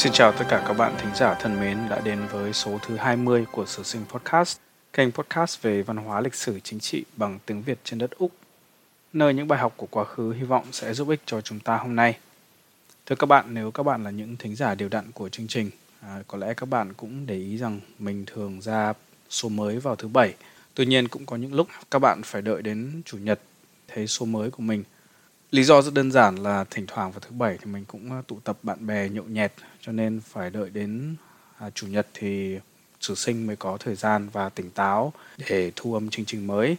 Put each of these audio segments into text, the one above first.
Xin chào tất cả các bạn thính giả thân mến đã đến với số thứ 20 của Sử Sinh Podcast, kênh podcast về văn hóa lịch sử chính trị bằng tiếng Việt trên đất Úc, nơi những bài học của quá khứ hy vọng sẽ giúp ích cho chúng ta hôm nay. Thưa các bạn, nếu các bạn là những thính giả đều đặn của chương trình, à, có lẽ các bạn cũng để ý rằng mình thường ra số mới vào thứ bảy. Tuy nhiên cũng có những lúc các bạn phải đợi đến chủ nhật thấy số mới của mình – lý do rất đơn giản là thỉnh thoảng vào thứ bảy thì mình cũng ờ, tụ tập bạn bè nhậu nhẹt cho nên phải đợi đến à, chủ nhật thì sử sinh mới có thời gian và tỉnh táo để thu âm chương trình mới.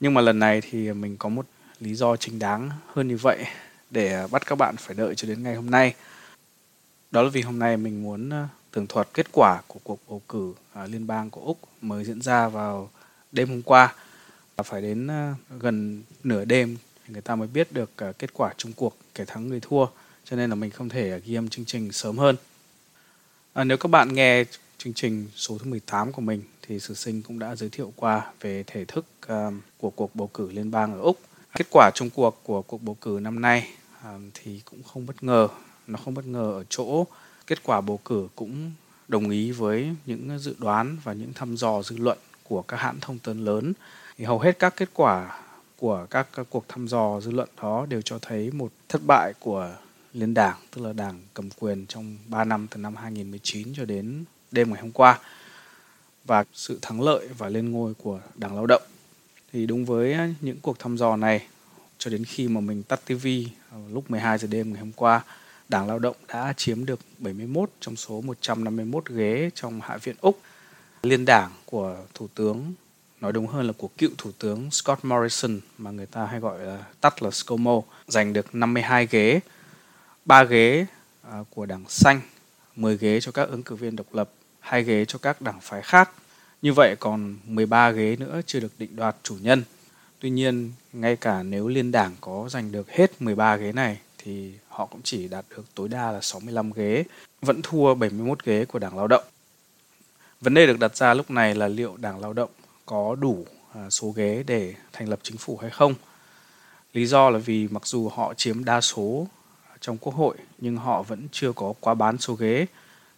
Nhưng mà lần này thì mình có một lý do chính đáng hơn như vậy để bắt các bạn phải đợi cho đến ngày hôm nay. Đó là vì hôm nay mình muốn ờ, tường thuật kết quả của cuộc bầu cử à, liên bang của úc mới diễn ra vào đêm hôm qua. Và phải đến ờ, gần nửa đêm người ta mới biết được uh, kết quả chung cuộc kẻ thắng người thua cho nên là mình không thể ờ, ghi âm chương trình sớm hơn. À, nếu các bạn nghe chương trình số thứ 18 của mình thì sử sinh cũng đã giới thiệu qua về thể thức uh, của cuộc bầu cử liên bang ở úc. Kết quả chung cuộc của cuộc bầu cử năm nay uh, thì cũng không bất ngờ nó không bất ngờ ở chỗ kết quả bầu cử cũng đồng ý với những dự đoán và những thăm dò dư luận của các hãng thông tấn lớn. Thì hầu hết các kết quả của các, các cuộc thăm dò dư luận đó đều cho thấy một thất bại của liên đảng, tức là đảng cầm quyền trong 3 năm từ năm 2019 cho đến đêm ngày hôm qua và sự thắng lợi và lên ngôi của Đảng Lao động. Thì đúng với những cuộc thăm dò này cho đến khi mà mình tắt TV lúc 12 giờ đêm ngày hôm qua, Đảng Lao động đã chiếm được 71 trong số 151 ghế trong Hạ viện Úc. Liên đảng của Thủ tướng nói đúng hơn là của cựu thủ tướng Scott Morrison mà người ta hay gọi là tắt là ScoMo giành được 52 ghế, 3 ghế à, của đảng xanh, 10 ghế cho các ứng cử viên độc lập, 2 ghế cho các đảng phái khác. Như vậy còn 13 ghế nữa chưa được định đoạt chủ nhân. Tuy nhiên, ngay cả nếu liên đảng có giành được hết 13 ghế này thì họ cũng chỉ đạt được tối đa là 65 ghế, vẫn thua 71 ghế của Đảng Lao động. Vấn đề được đặt ra lúc này là liệu Đảng Lao động có đủ à, số ghế để thành lập chính phủ hay không. Lý do là vì mặc dù họ chiếm đa số trong quốc hội nhưng họ vẫn chưa có quá bán số ghế.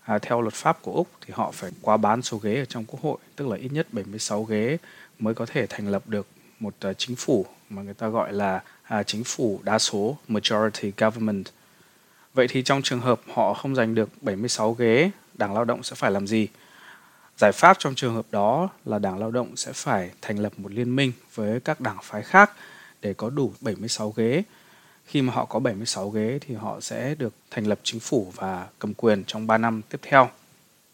À, theo luật pháp của Úc thì họ phải quá bán số ghế ở trong quốc hội, tức là ít nhất 76 ghế mới có thể thành lập được một uh, chính phủ mà người ta gọi là uh, chính phủ đa số majority government. Vậy thì trong trường hợp họ không giành được 76 ghế, Đảng Lao động sẽ phải làm gì? Giải pháp trong trường hợp đó là Đảng Lao động sẽ phải thành lập một liên minh với các đảng phái khác để có đủ 76 ghế. Khi mà họ có 76 ghế thì họ sẽ được thành lập chính phủ và cầm quyền trong 3 năm tiếp theo.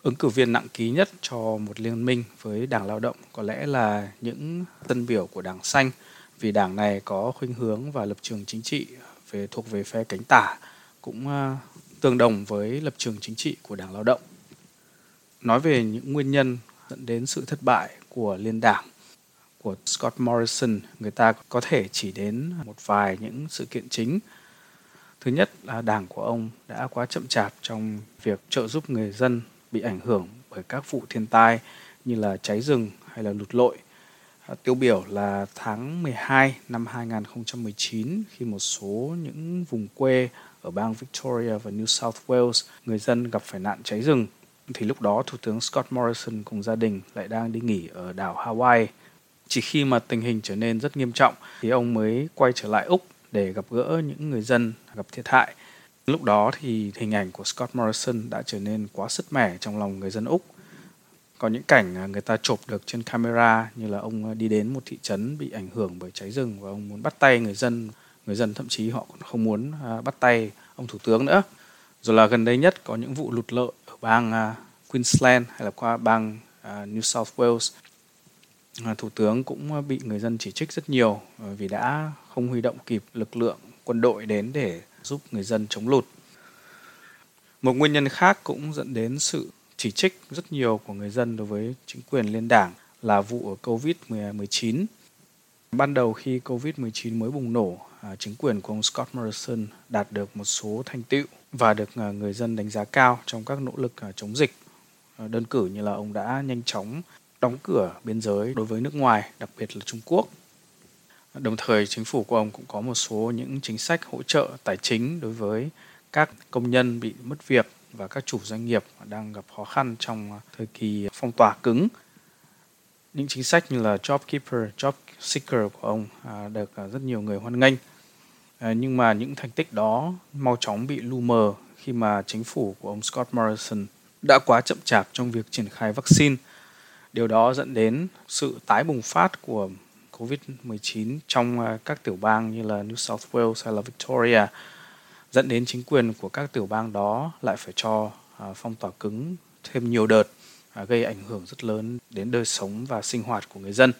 Ứng cử viên nặng ký nhất cho một liên minh với Đảng Lao động có lẽ là những tân biểu của Đảng Xanh, vì đảng này có khuynh hướng và lập trường chính trị về thuộc về phe cánh tả cũng ờ, tương đồng với lập trường chính trị của Đảng Lao động nói về những nguyên nhân dẫn đến sự thất bại của liên đảng của Scott Morrison, người ta có thể chỉ đến một vài những sự kiện chính. Thứ nhất là đảng của ông đã quá chậm chạp trong việc trợ giúp người dân bị ảnh hưởng bởi các vụ thiên tai như là cháy rừng hay là lụt lội. À, tiêu biểu là tháng 12 năm 2019 khi một số những vùng quê ở bang Victoria và New South Wales người dân gặp phải nạn cháy rừng thì lúc đó Thủ tướng Scott Morrison cùng gia đình lại đang đi nghỉ ở đảo Hawaii. Chỉ khi mà tình hình trở nên rất nghiêm trọng thì ông mới quay trở lại Úc để gặp gỡ những người dân, gặp thiệt hại. Lúc đó thì hình ảnh của Scott Morrison đã trở nên quá sứt mẻ trong lòng người dân Úc. Có những cảnh à, người ta chụp được trên camera như là ông à, đi đến một thị trấn bị ảnh hưởng bởi cháy rừng và ông muốn bắt tay người dân. Người dân thậm chí họ còn không muốn à, bắt tay ông thủ tướng nữa. Rồi là gần đây nhất có những vụ lụt lội bang uh, Queensland hay là qua bang uh, New South Wales à, thủ tướng cũng bị người dân chỉ trích rất nhiều vì đã không huy động kịp lực lượng quân đội đến để giúp người dân chống lụt một nguyên nhân khác cũng dẫn đến sự chỉ trích rất nhiều của người dân đối với chính quyền liên đảng là vụ Covid-19. Ban đầu khi Covid-19 mới bùng nổ, À, chính quyền của ông Scott Morrison đạt được một số thành tựu và được à, người dân đánh giá cao trong các nỗ lực à, chống dịch. Đơn cử như là ông đã nhanh chóng đóng cửa biên giới đối với nước ngoài, đặc biệt là Trung Quốc. Đồng thời chính phủ của ông cũng có một số những chính sách hỗ trợ tài chính đối với các công nhân bị mất việc và các chủ doanh nghiệp đang gặp khó khăn trong thời kỳ phong tỏa cứng. Những chính sách như là JobKeeper, Job Seeker của ông à, được à, rất nhiều người hoan nghênh. À, nhưng mà những thành tích đó mau chóng bị lu mờ khi mà chính phủ của ông Scott Morrison đã quá chậm chạp trong việc triển khai vaccine. Điều đó dẫn đến sự tái bùng phát của COVID-19 trong à, các tiểu bang như là New South Wales hay là Victoria dẫn đến chính quyền của các tiểu bang đó lại phải cho à, phong tỏa cứng thêm nhiều đợt gây ảnh hưởng rất lớn đến đời sống và sinh hoạt của người dân.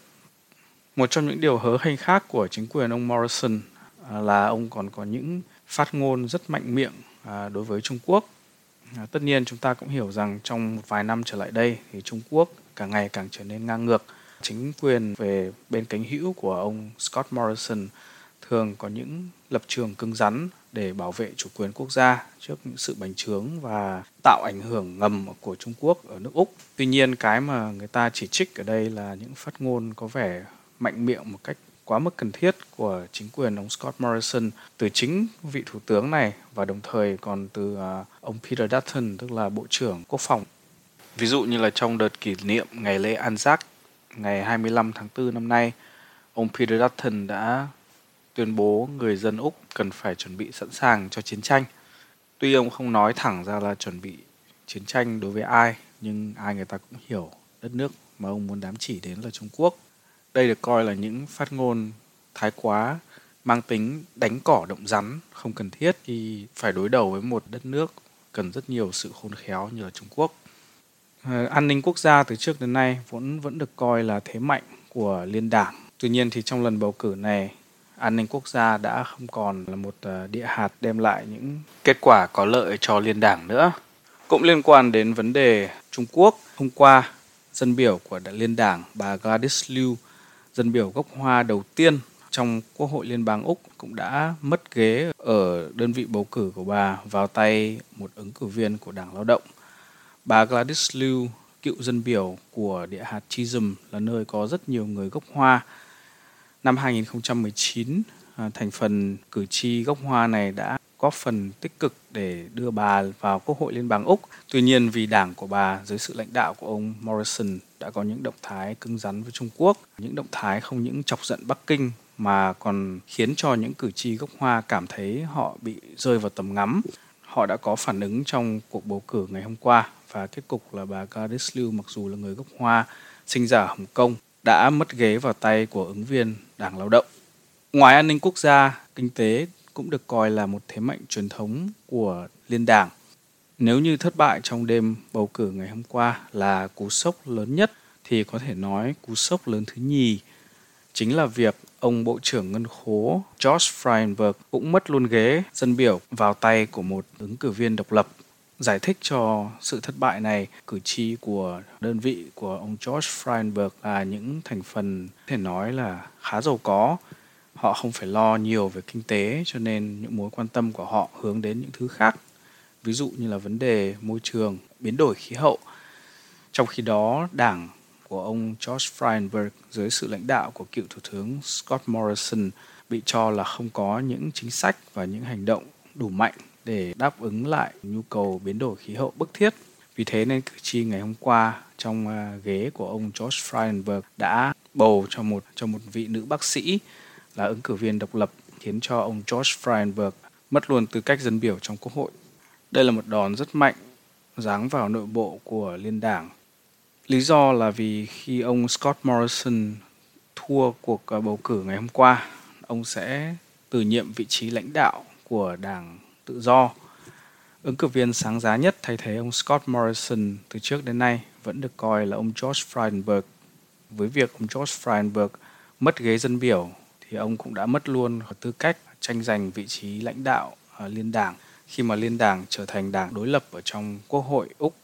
Một trong những điều hớ hênh khác của chính quyền ông Morrison à, là ông còn có những phát ngôn rất mạnh miệng à, đối với Trung Quốc. À, tất nhiên chúng ta cũng hiểu rằng trong một vài năm trở lại đây thì Trung Quốc càng ngày càng trở nên ngang ngược. Chính quyền về bên cánh hữu của ông Scott Morrison thường có những lập trường cứng rắn để bảo vệ chủ quyền quốc gia trước những sự bành trướng và tạo ảnh hưởng ngầm của Trung Quốc ở nước Úc. Tuy nhiên cái mà người ta chỉ trích ở đây là những phát ngôn có vẻ mạnh miệng một cách quá mức cần thiết của chính quyền ông Scott Morrison từ chính vị thủ tướng này và đồng thời còn từ à, ông Peter Dutton tức là bộ trưởng quốc phòng. Ví dụ như là trong đợt kỷ niệm ngày lễ Anzac ngày 25 tháng 4 năm nay, ông Peter Dutton đã tuyên bố người dân Úc cần phải chuẩn bị sẵn sàng cho chiến tranh. Tuy ông không nói thẳng ra là chuẩn bị chiến tranh đối với ai, nhưng ai người ta cũng hiểu đất nước mà ông muốn đám chỉ đến là Trung Quốc. Đây được coi là những phát ngôn thái quá, mang tính đánh cỏ động rắn, không cần thiết khi phải đối đầu với một đất nước cần rất nhiều sự khôn khéo như là Trung Quốc. Ờ, an ninh quốc gia từ trước đến nay vẫn vẫn được coi là thế mạnh của liên đảng. Tuy nhiên thì trong lần bầu cử này, an ninh quốc gia đã không còn là một ờ, địa hạt đem lại những kết quả có lợi cho liên đảng nữa. Cũng liên quan đến vấn đề Trung Quốc, hôm qua, dân biểu của liên đảng bà Gladys Liu, dân biểu gốc Hoa đầu tiên trong Quốc hội Liên bang Úc cũng đã mất ghế ở đơn vị bầu cử của bà vào tay một ứng cử viên của Đảng Lao động. Bà Gladys Liu, cựu dân biểu của địa hạt Chisholm là nơi có rất nhiều người gốc Hoa năm 2019, à, thành phần cử tri gốc Hoa này đã góp phần tích cực để đưa bà vào Quốc hội Liên bang Úc. Tuy nhiên vì đảng của bà dưới sự lãnh đạo của ông Morrison đã có những động thái cứng rắn với Trung Quốc, những động thái không những chọc giận Bắc Kinh mà còn khiến cho những cử tri gốc Hoa cảm thấy họ bị rơi vào tầm ngắm. Họ đã có phản ứng trong cuộc bầu cử ngày hôm qua và kết cục là bà Gladys Liu mặc dù là người gốc Hoa, sinh ra ở Hồng Kông đã mất ghế vào tay của ứng viên Đảng Lao động. Ngoài an ninh quốc gia, kinh tế cũng được coi là một thế mạnh truyền thống của liên đảng. Nếu như thất bại trong đêm bầu cử ngày hôm qua là cú sốc lớn nhất thì có thể nói cú sốc lớn thứ nhì chính là việc ông Bộ trưởng Ngân khố George Frydenberg cũng mất luôn ghế dân biểu vào tay của một ứng cử viên độc lập Giải thích cho sự thất bại này, cử tri của đơn vị của ông George Frydenberg là những thành phần có thể nói là khá giàu có. Họ không phải lo nhiều về kinh tế cho nên những mối quan tâm của họ hướng đến những thứ khác. Ví dụ như là vấn đề môi trường, biến đổi khí hậu. Trong khi đó, đảng của ông George Frydenberg dưới sự lãnh đạo của cựu thủ tướng Scott Morrison bị cho là không có những chính sách và những hành động đủ mạnh để đáp ứng lại nhu cầu biến đổi khí hậu bức thiết. Vì thế nên cử tri ngày hôm qua trong à, ghế của ông George Frydenberg đã bầu cho một cho một vị nữ bác sĩ là ứng cử viên độc lập khiến cho ông George Frydenberg mất luôn tư cách dân biểu trong quốc hội. Đây là một đòn rất mạnh giáng vào nội bộ của liên đảng. Lý do là vì khi ông Scott Morrison thua cuộc à, bầu cử ngày hôm qua, ông sẽ từ nhiệm vị trí lãnh đạo của đảng tự do. Ứng cử viên sáng giá nhất thay thế ông Scott Morrison từ trước đến nay vẫn được coi là ông George Frydenberg. Với việc ông George Frydenberg mất ghế dân biểu thì ông cũng đã mất luôn tư cách tranh giành vị trí lãnh đạo à, liên đảng khi mà liên đảng trở thành đảng đối lập ở trong quốc hội Úc.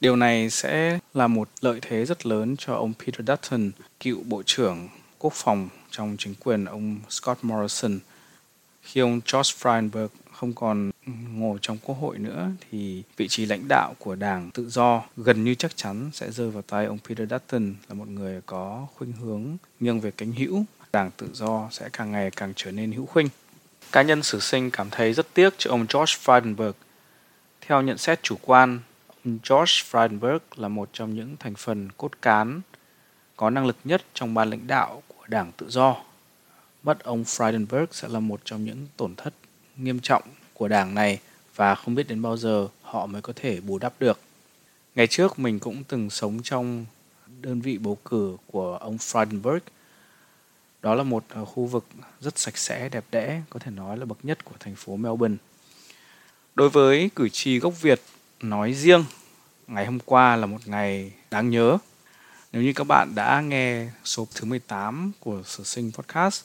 Điều này sẽ là một lợi thế rất lớn cho ông Peter Dutton, cựu bộ trưởng quốc phòng trong chính quyền ông Scott Morrison. Khi ông George Frydenberg không còn ngồi trong quốc hội nữa thì vị trí lãnh đạo của đảng tự do gần như chắc chắn sẽ rơi vào tay ông Peter Dutton là một người có khuynh hướng nghiêng về cánh hữu. Đảng tự do sẽ càng ngày càng trở nên hữu khuynh. Cá nhân sử sinh cảm thấy rất tiếc cho ông George Frydenberg Theo nhận xét chủ quan, ông George Frydenberg là một trong những thành phần cốt cán có năng lực nhất trong ban lãnh đạo của Đảng Tự Do. Mất ông Frydenberg sẽ là một trong những tổn thất nghiêm trọng của đảng này và không biết đến bao giờ họ mới có thể bù đắp được. Ngày trước mình cũng từng sống trong đơn vị bầu cử của ông Frydenberg. Đó là một ờ, khu vực rất sạch sẽ, đẹp đẽ, có thể nói là bậc nhất của thành phố Melbourne. Đối với cử tri gốc Việt nói riêng, ngày hôm qua là một ngày đáng nhớ. Nếu như các bạn đã nghe số thứ 18 của Sở Sinh Podcast,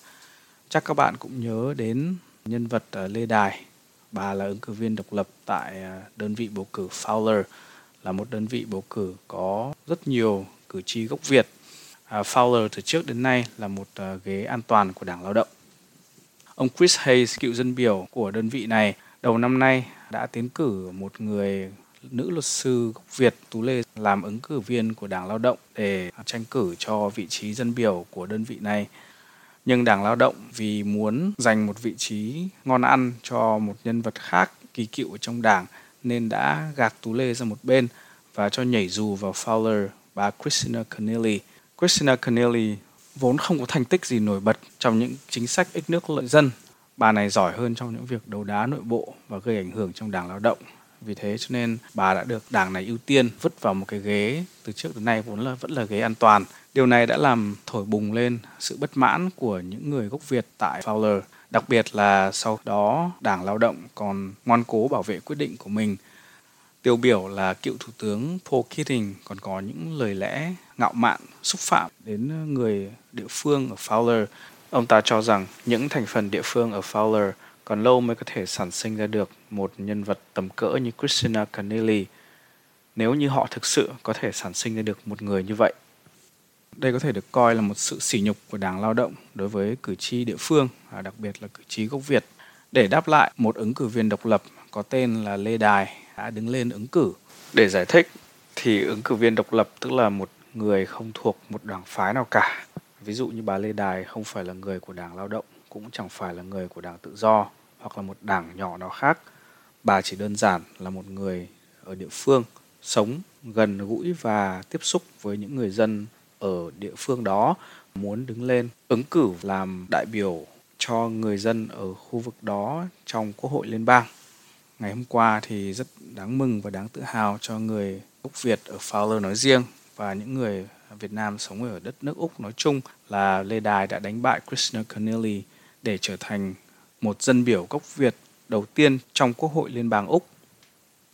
chắc các bạn cũng nhớ đến nhân vật ờ, Lê Đài. Bà là ứng cử viên độc lập tại ờ, đơn vị bầu cử Fowler, là một đơn vị bầu cử có rất nhiều cử tri gốc Việt. À, Fowler từ trước đến nay là một à, ghế an toàn của Đảng Lao động. Ông Chris Hayes, cựu dân biểu của đơn vị này, đầu năm nay đã tiến cử một người nữ luật sư gốc Việt Tú Lê làm ứng cử viên của Đảng Lao động để tranh cử cho vị trí dân biểu của đơn vị này. Nhưng Đảng Lao động vì muốn dành một vị trí ngon ăn cho một nhân vật khác kỳ cựu trong đảng nên đã gạt Tú Lê ra một bên và cho nhảy dù vào Fowler bà Christina Connelly Christina Keneally vốn không có thành tích gì nổi bật trong những chính sách ích nước lợi dân. Bà này giỏi hơn trong những việc đấu đá nội bộ và gây ảnh hưởng trong đảng lao động. Vì thế cho nên bà đã được đảng này ưu tiên vứt vào một cái ghế từ trước đến nay vốn là, vẫn là ghế an toàn. Điều này đã làm thổi bùng lên sự bất mãn của những người gốc Việt tại Fowler. Đặc biệt là sau đó Đảng Lao động còn ngoan cố bảo vệ quyết định của mình Tiêu biểu là cựu Thủ tướng Paul Keating còn có những lời lẽ ngạo mạn, xúc phạm đến ờ, người địa phương ở Fowler. Ông ta cho rằng những thành phần địa phương ở Fowler còn lâu mới có thể sản sinh ra được một nhân vật tầm cỡ như Christina Canelli nếu như họ thực sự có thể sản sinh ra được một người như vậy. Đây có thể được coi là một sự sỉ nhục của Đảng Lao động đối với cử tri địa phương, à, đặc biệt là cử tri gốc Việt. Để đáp lại, một ứng cử viên độc lập có tên là Lê Đài đã đứng lên ứng cử. Để giải thích thì ứng cử viên độc lập tức là một người không thuộc một đảng phái nào cả. Ví dụ như bà Lê Đài không phải là người của Đảng Lao động, cũng chẳng phải là người của Đảng Tự Do hoặc là một đảng nhỏ nào khác. Bà chỉ đơn giản là một người ở địa phương, sống gần gũi và tiếp xúc với những người dân ở địa phương đó muốn đứng lên ứng cử làm đại biểu cho người dân ở khu vực đó trong Quốc hội Liên bang ngày hôm qua thì rất đáng mừng và đáng tự hào cho người gốc Việt ở Fowler nói riêng và những người Việt Nam sống ở đất nước Úc nói chung là Lê Đài đã đánh bại Krishna Keneally để trở thành một dân biểu gốc Việt đầu tiên trong Quốc hội Liên bang Úc.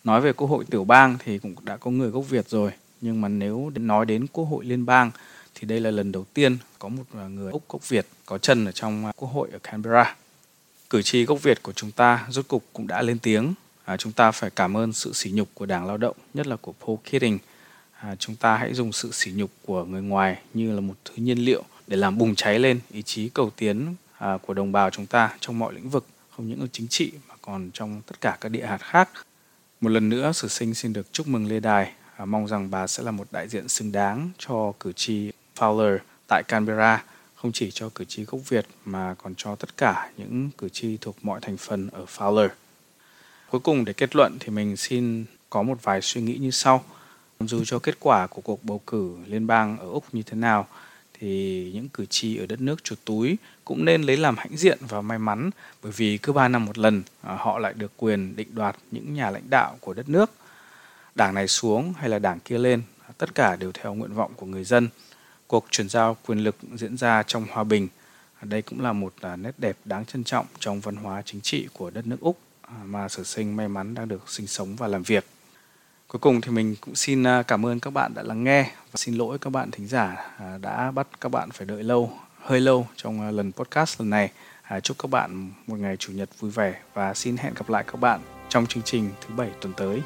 Nói về Quốc hội tiểu bang thì cũng đã có người gốc Việt rồi, nhưng mà nếu nói đến Quốc hội Liên bang thì đây là lần đầu tiên có một người Úc gốc Việt có chân ở trong Quốc hội ở Canberra cử tri gốc Việt của chúng ta rốt cục cũng đã lên tiếng. À, chúng ta phải cảm ơn sự sỉ nhục của Đảng Lao động, nhất là của Paul Keating. À, chúng ta hãy dùng sự sỉ nhục của người ngoài như là một thứ nhiên liệu để làm bùng cháy lên ý chí cầu tiến à, của đồng bào chúng ta trong mọi lĩnh vực, không những ở chính trị mà còn trong tất cả các địa hạt khác. Một lần nữa, Sử Sinh xin được chúc mừng Lê Đài, à, mong rằng bà sẽ là một đại diện xứng đáng cho cử tri Fowler tại Canberra không chỉ cho cử tri gốc Việt mà còn cho tất cả những cử tri thuộc mọi thành phần ở Fowler. Cuối cùng để kết luận thì mình xin có một vài suy nghĩ như sau. Dù cho kết quả của cuộc bầu cử liên bang ở Úc như thế nào thì những cử tri ở đất nước chuột túi cũng nên lấy làm hãnh diện và may mắn bởi vì cứ 3 năm một lần à, họ lại được quyền định đoạt những nhà lãnh đạo của đất nước. Đảng này xuống hay là đảng kia lên, tất cả đều theo nguyện vọng của người dân cuộc chuyển giao quyền lực diễn ra trong hòa bình. Đây cũng là một à, nét đẹp đáng trân trọng trong văn hóa chính trị của đất nước Úc à, mà sở Sinh may mắn đang được sinh sống và làm việc. Cuối cùng thì mình cũng xin à, cảm ơn các bạn đã lắng nghe và xin lỗi các bạn thính giả à, đã bắt các bạn phải đợi lâu, hơi lâu trong à, lần podcast lần này. Chúc các bạn một ngày chủ nhật vui vẻ và xin hẹn gặp lại các bạn trong chương trình thứ bảy tuần tới.